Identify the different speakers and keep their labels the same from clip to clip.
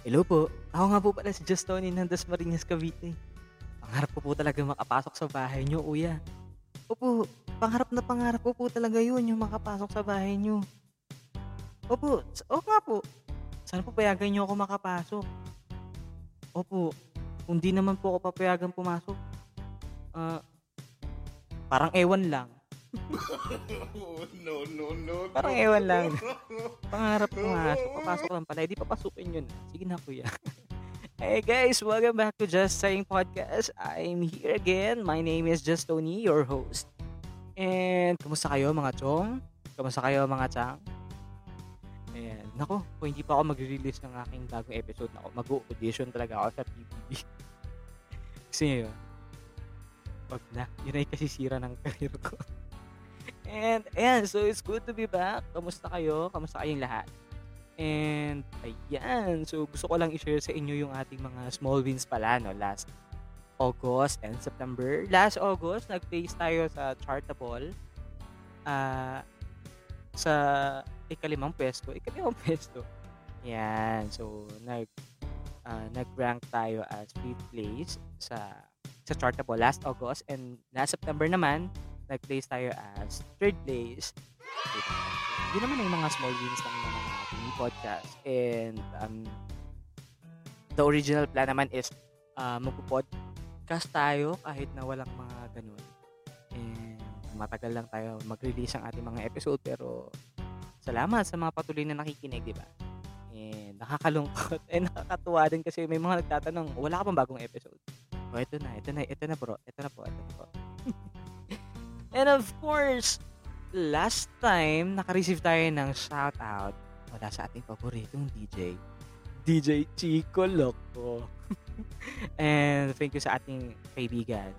Speaker 1: Hello po. Ako nga po pala si Just Tony ng Dasmariñas, Cavite. Pangarap ko po talaga makapasok sa bahay nyo, kuya. Opo, pangarap na pangarap ko po talaga yun, yung makapasok sa bahay nyo. Opo, oo nga po. Sana po payagan nyo ako makapasok. Opo, kung di naman po ako papayagan pumasok, ah, parang ewan lang.
Speaker 2: No, no, no.
Speaker 1: Parang ewan lang. Pangarap pumasok, papasok lang pala. Hindi papasukin yun. Sige na, kuya. Hey guys, welcome back to Just Saying Podcast. I'm here again. My name is Just Tony, your host. And kumusta kayo mga chong? Kumusta kayo mga chang? Ayan. Nako, kung hindi pa ako mag-release ng aking bagong episode, nako, mag-audition talaga ako sa PBB. Gusto niyo yun? Wag na. Yun ay kasisira ng career ko. And, ayan, so it's good to be back. Kamusta kayo? Kamusta kayong lahat? And, ayan, so gusto ko lang i-share sa inyo yung ating mga small wins pala, no? Last August and September. Last August, nag-place tayo sa Chartable. Ah, sa ikalimang pwesto. Ikalimang pwesto. Yan. So, nag ah, nag-rank tayo as fifth place sa sa Chartable last August and last September naman nag-place tayo as third place. Diba? Yun naman yung mga small wins ng mga ating podcast. And um, the original plan naman is uh, magpo-podcast tayo kahit na walang mga ganun. And matagal lang tayo mag-release ang ating mga episode pero salamat sa mga patuloy na nakikinig, di ba? And nakakalungkot and nakakatuwa din kasi may mga nagtatanong, wala ka bang bagong episode? O, ito na, ito na, ito na bro, ito na po, ito na po. and of course, last time, naka-receive tayo ng shoutout mula sa ating paboritong DJ, DJ Chico Loco. and thank you sa ating kaibigan.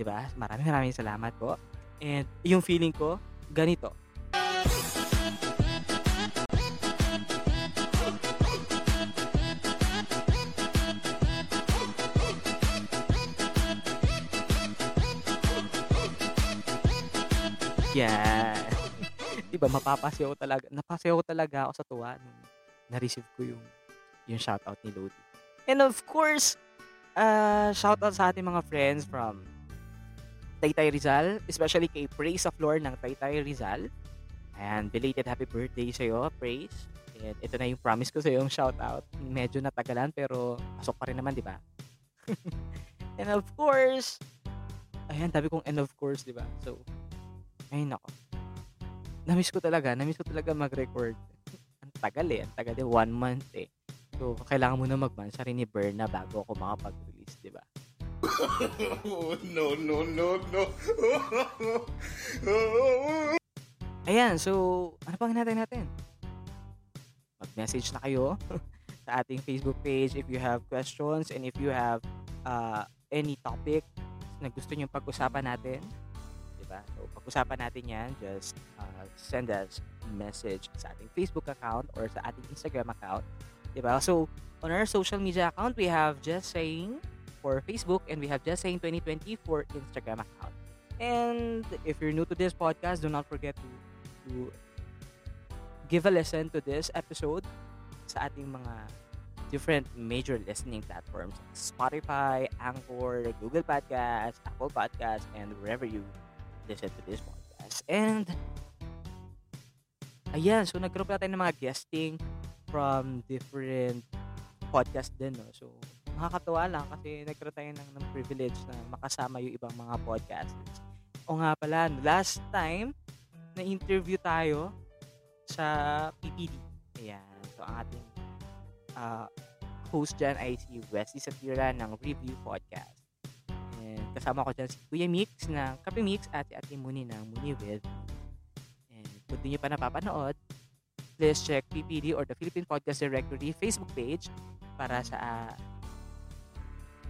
Speaker 1: ba? Maraming maraming salamat po. And yung feeling ko, ganito. Yan. Di ba, mapapasayaw talaga. Napasayaw talaga ako sa tuwa nung na-receive ko yung, yung shoutout ni Lodi. And of course, uh, shoutout sa ating mga friends from Taytay Rizal, especially kay Praise of Lord ng Taytay Rizal. And belated happy birthday sa'yo, Praise. And ito na yung promise ko sa'yo, yung shoutout. Medyo natagalan, pero pasok pa rin naman, di ba? and of course, ayan, sabi kong and of course, di ba? So, ay nako. Namiss ko talaga, namiss ko talaga mag-record. Ang tagal eh, ang tagal eh, one month eh. So, kailangan mo na mag-mansa rin ni Berna bago ako makapag-release, di ba?
Speaker 2: no, no, no, no.
Speaker 1: Ayan, so, ano pang natin natin? Mag-message na kayo sa ating Facebook page if you have questions and if you have uh, any topic na gusto nyo pag-usapan natin. Pag-usapan natin yan, just uh, send us message sa ating Facebook account or sa ating Instagram account. Diba? So, on our social media account, we have Just Saying for Facebook and we have Just Saying 2020 for Instagram account. And if you're new to this podcast, do not forget to to give a listen to this episode sa ating mga different major listening platforms Spotify, Anchor, Google Podcast, Apple Podcast, and wherever you listen to this podcast. And ayan, so pa tayo ng mga guesting from different podcast din, no? So, nakakatuwa lang kasi nagkaroon tayo ng, ng privilege na makasama yung ibang mga podcasters. O nga pala, last time, na-interview tayo sa PPD. Ayan. So, ating uh, host dyan ay si Wesley Satira ng Review Podcast. Kasama ko dyan si Kuya Mix ng Kape Mix at si Ate Muni ng Muni With. And kung di nyo pa napapanood, please check PPD or the Philippine Podcast Directory Facebook page para sa uh,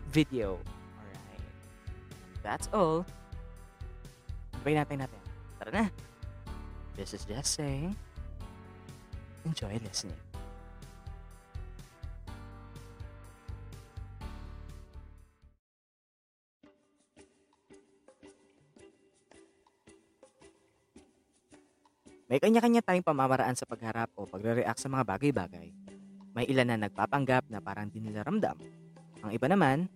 Speaker 1: video. Alright. That's all. Sabay natin natin. Tara na. This is just saying, enjoy listening. May kanya-kanya tayong pamamaraan sa pagharap o pagre-react sa mga bagay-bagay. May ilan na nagpapanggap na parang di nila ramdam. Ang iba naman,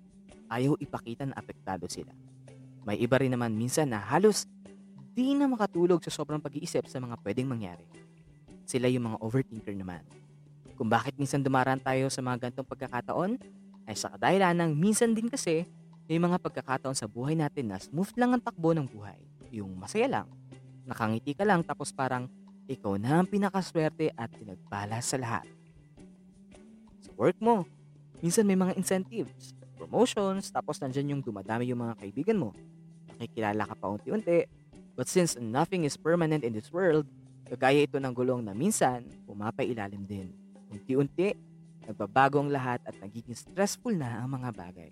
Speaker 1: ayaw ipakita na apektado sila. May iba rin naman minsan na halos di na makatulog sa sobrang pag-iisip sa mga pwedeng mangyari. Sila yung mga overthinker naman. Kung bakit minsan dumaraan tayo sa mga gantong pagkakataon, ay sa kadahilan ng minsan din kasi may mga pagkakataon sa buhay natin na smooth lang ang takbo ng buhay. Yung masaya lang. Nakangiti ka lang tapos parang ikaw na ang pinakaswerte at pinagbala sa lahat. Sa work mo, minsan may mga incentives, promotions, tapos nandyan yung dumadami yung mga kaibigan mo. Nakikilala ka pa unti-unti, But since nothing is permanent in this world, kagaya ito ng gulong na minsan pumapailalim din. Unti-unti, nagbabago ang lahat at nagiging stressful na ang mga bagay.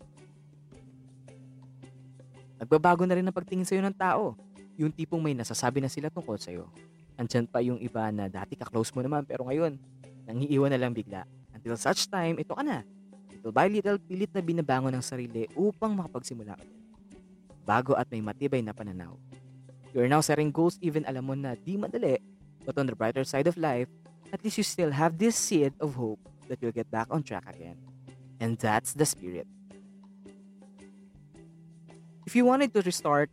Speaker 1: Nagbabago na rin ang pagtingin sa'yo ng tao. Yung tipong may nasasabi na sila tungkol sa'yo. Andyan pa yung iba na dati ka-close mo naman pero ngayon, nangiiwan na lang bigla. Until such time, ito ka na. Little by little, pilit na binabangon ng sarili upang makapagsimula ka Bago at may matibay na pananaw. You're now setting goals even alam mo na di madali, but on the brighter side of life, at least you still have this seed of hope that you'll get back on track again. And that's the spirit. If you wanted to restart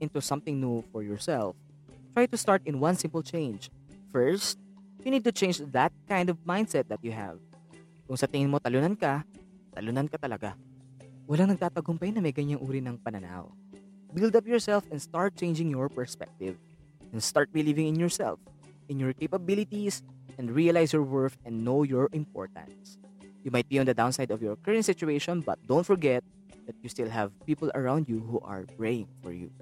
Speaker 1: into something new for yourself, try to start in one simple change. First, you need to change that kind of mindset that you have. Kung sa tingin mo talunan ka, talunan ka talaga. Walang nagtatagumpay na may ganyang uri ng pananaw. Build up yourself and start changing your perspective. And start believing in yourself, in your capabilities, and realize your worth and know your importance. You might be on the downside of your current situation, but don't forget that you still have people around you who are praying for you.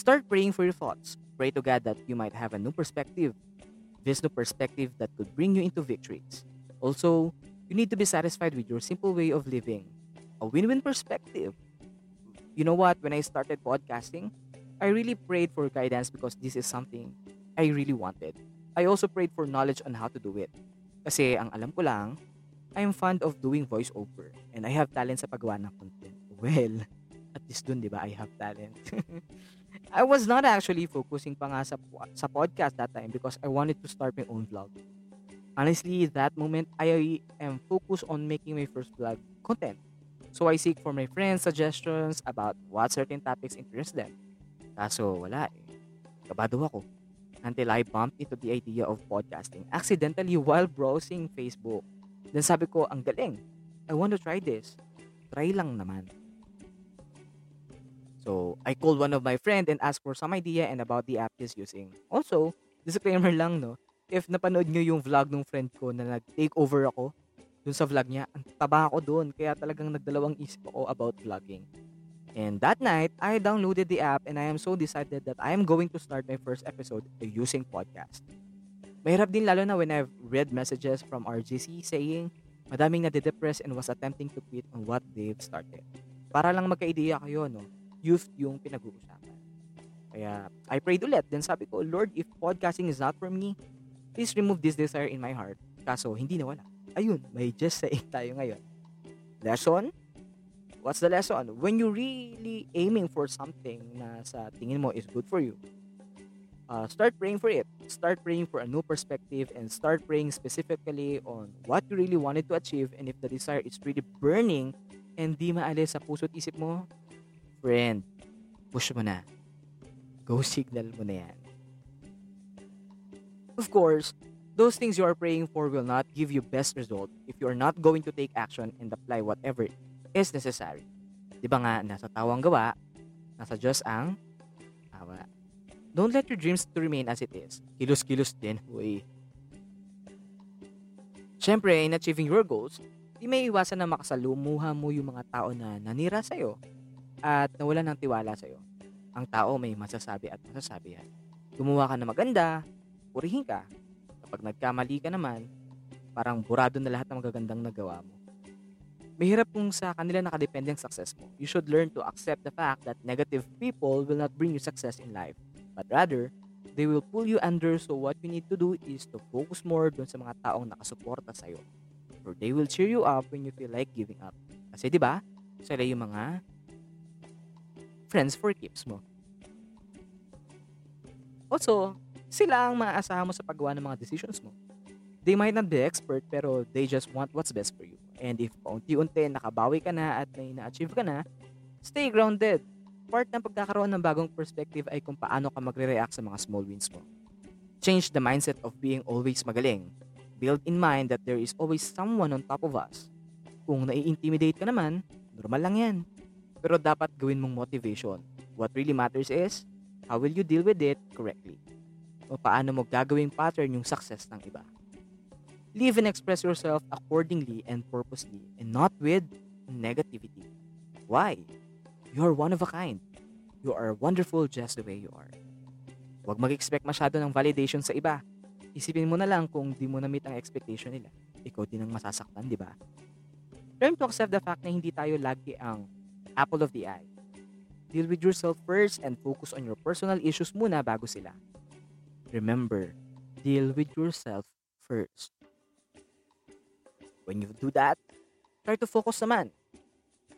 Speaker 1: Start praying for your thoughts. Pray to God that you might have a new perspective. This new perspective that could bring you into victories. Also, you need to be satisfied with your simple way of living. A win win perspective you know what? When I started podcasting, I really prayed for guidance because this is something I really wanted. I also prayed for knowledge on how to do it. Kasi ang alam ko lang, I'm fond of doing voiceover and I have talent sa paggawa ng content. Well, at least dun, di ba, I have talent. I was not actually focusing pa nga sa, sa podcast that time because I wanted to start my own vlog. Honestly, that moment, I am focused on making my first vlog content. So I seek for my friends suggestions about what certain topics interest them. Kaso wala eh. Kabado ako. Until I bumped into the idea of podcasting accidentally while browsing Facebook. Then sabi ko, ang galing. I want to try this. Try lang naman. So, I called one of my friend and asked for some idea and about the app he's using. Also, disclaimer lang no, if napanood nyo yung vlog ng friend ko na nag-take over ako dun sa vlog niya, ang taba ako dun. Kaya talagang nagdalawang isip ako about vlogging. And that night, I downloaded the app and I am so decided that I am going to start my first episode using podcast. Mahirap din lalo na when I've read messages from RGC saying madaming nade-depress and was attempting to quit on what they've started. Para lang magka-ideya kayo, no? Youth yung pinag-uusapan. Kaya, I prayed ulit. Then sabi ko, Lord, if podcasting is not for me, please remove this desire in my heart. Kaso, hindi nawala ayun, may just saying tayo ngayon. Lesson? What's the lesson? When you really aiming for something na sa tingin mo is good for you, uh, start praying for it. Start praying for a new perspective and start praying specifically on what you really wanted to achieve and if the desire is really burning and di maalis sa puso't isip mo, friend, push mo na. Go signal mo na yan. Of course, those things you are praying for will not give you best result if you are not going to take action and apply whatever is necessary. Di ba nga, nasa tawang gawa, nasa Diyos ang awa. Don't let your dreams to remain as it is. Kilos-kilos din, huy. Siyempre, in achieving your goals, di may iwasan na makasalumuha mo yung mga tao na nanira sa'yo at nawala ng tiwala sa'yo. Ang tao may masasabi at masasabi yan. Gumawa ka na maganda, purihin ka, Kapag nagkamali ka naman, parang burado na lahat ng magagandang nagawa mo. Mahirap kung sa kanila nakadepende ang success mo. You should learn to accept the fact that negative people will not bring you success in life. But rather, they will pull you under so what you need to do is to focus more dun sa mga taong nakasuporta sa'yo. Or they will cheer you up when you feel like giving up. Kasi 'di ba? Sila yung mga friends for keeps mo. Also, sila ang maaasahan mo sa paggawa ng mga decisions mo. They might not be expert, pero they just want what's best for you. And if paunti-unti nakabawi ka na at may na-achieve ka na, stay grounded. Part ng pagkakaroon ng bagong perspective ay kung paano ka magre-react sa mga small wins mo. Change the mindset of being always magaling. Build in mind that there is always someone on top of us. Kung nai-intimidate ka naman, normal lang yan. Pero dapat gawin mong motivation. What really matters is, how will you deal with it correctly? O paano mo gagawing pattern yung success ng iba. Live and express yourself accordingly and purposely and not with negativity. Why? You are one of a kind. You are wonderful just the way you are. Huwag mag-expect masyado ng validation sa iba. Isipin mo na lang kung di mo na-meet ang expectation nila. Ikaw din ang masasaktan, di ba? Learn to accept the fact na hindi tayo lagi ang apple of the eye. Deal with yourself first and focus on your personal issues muna bago sila. Remember, deal with yourself first. When you do that, try to focus naman.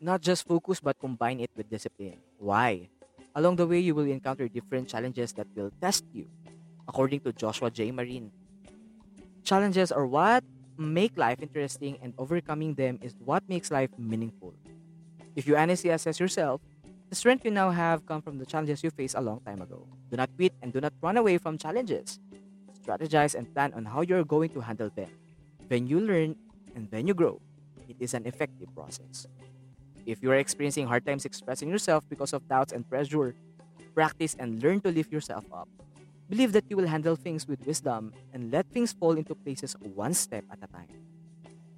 Speaker 1: Not just focus but combine it with discipline. Why? Along the way, you will encounter different challenges that will test you, according to Joshua J. Marine. Challenges are what make life interesting, and overcoming them is what makes life meaningful. If you honestly assess yourself, the strength you now have come from the challenges you faced a long time ago. Do not quit and do not run away from challenges. Strategize and plan on how you're going to handle them. When you learn and when you grow, it is an effective process. If you are experiencing hard times expressing yourself because of doubts and pressure, practice and learn to lift yourself up. Believe that you will handle things with wisdom and let things fall into places one step at a time.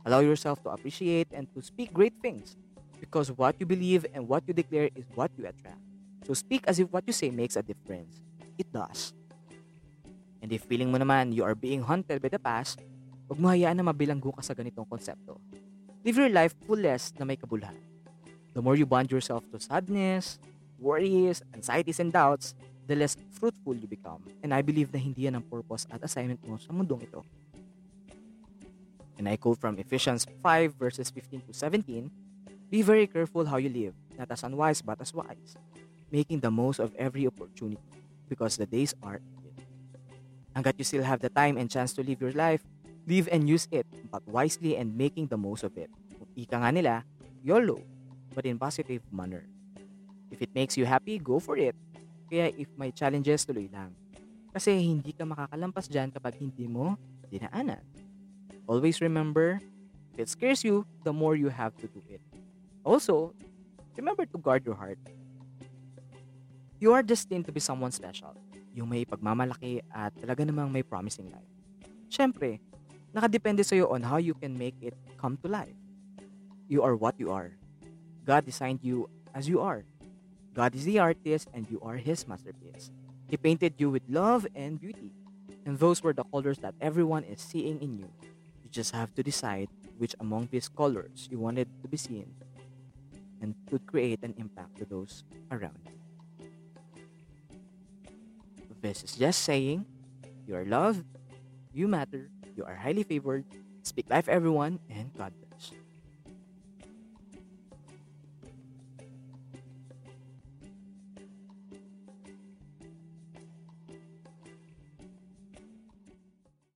Speaker 1: Allow yourself to appreciate and to speak great things because what you believe and what you declare is what you attract. So speak as if what you say makes a difference. It does. And if feeling mo naman you are being haunted by the past, huwag mo hayaan na mabilanggo ka sa ganitong konsepto. Live your life fullest na may kabuluhan. The more you bond yourself to sadness, worries, anxieties, and doubts, the less fruitful you become. And I believe na hindi yan ang purpose at assignment mo sa mundong ito. And I quote from Ephesians 5 verses 15 to 17, Be very careful how you live, not as unwise but as wise, making the most of every opportunity, because the days are evil. Hanggat you still have the time and chance to live your life, live and use it, but wisely and making the most of it. Kung ika nga nila, YOLO, but in positive manner. If it makes you happy, go for it. Kaya if may challenges, tuloy lang. Kasi hindi ka makakalampas dyan kapag hindi mo dinaanan. Always remember, if it scares you, the more you have to do it. Also, remember to guard your heart. You are destined to be someone special. Yung may pagmamalaki at talaga namang may promising life. Siyempre, nakadepende sa'yo on how you can make it come to life. You are what you are. God designed you as you are. God is the artist and you are His masterpiece. He painted you with love and beauty. And those were the colors that everyone is seeing in you. You just have to decide which among these colors you wanted to be seen and to create an impact to those around you. This is just saying you are loved, you matter, you are highly favored. Speak life, everyone, and God bless.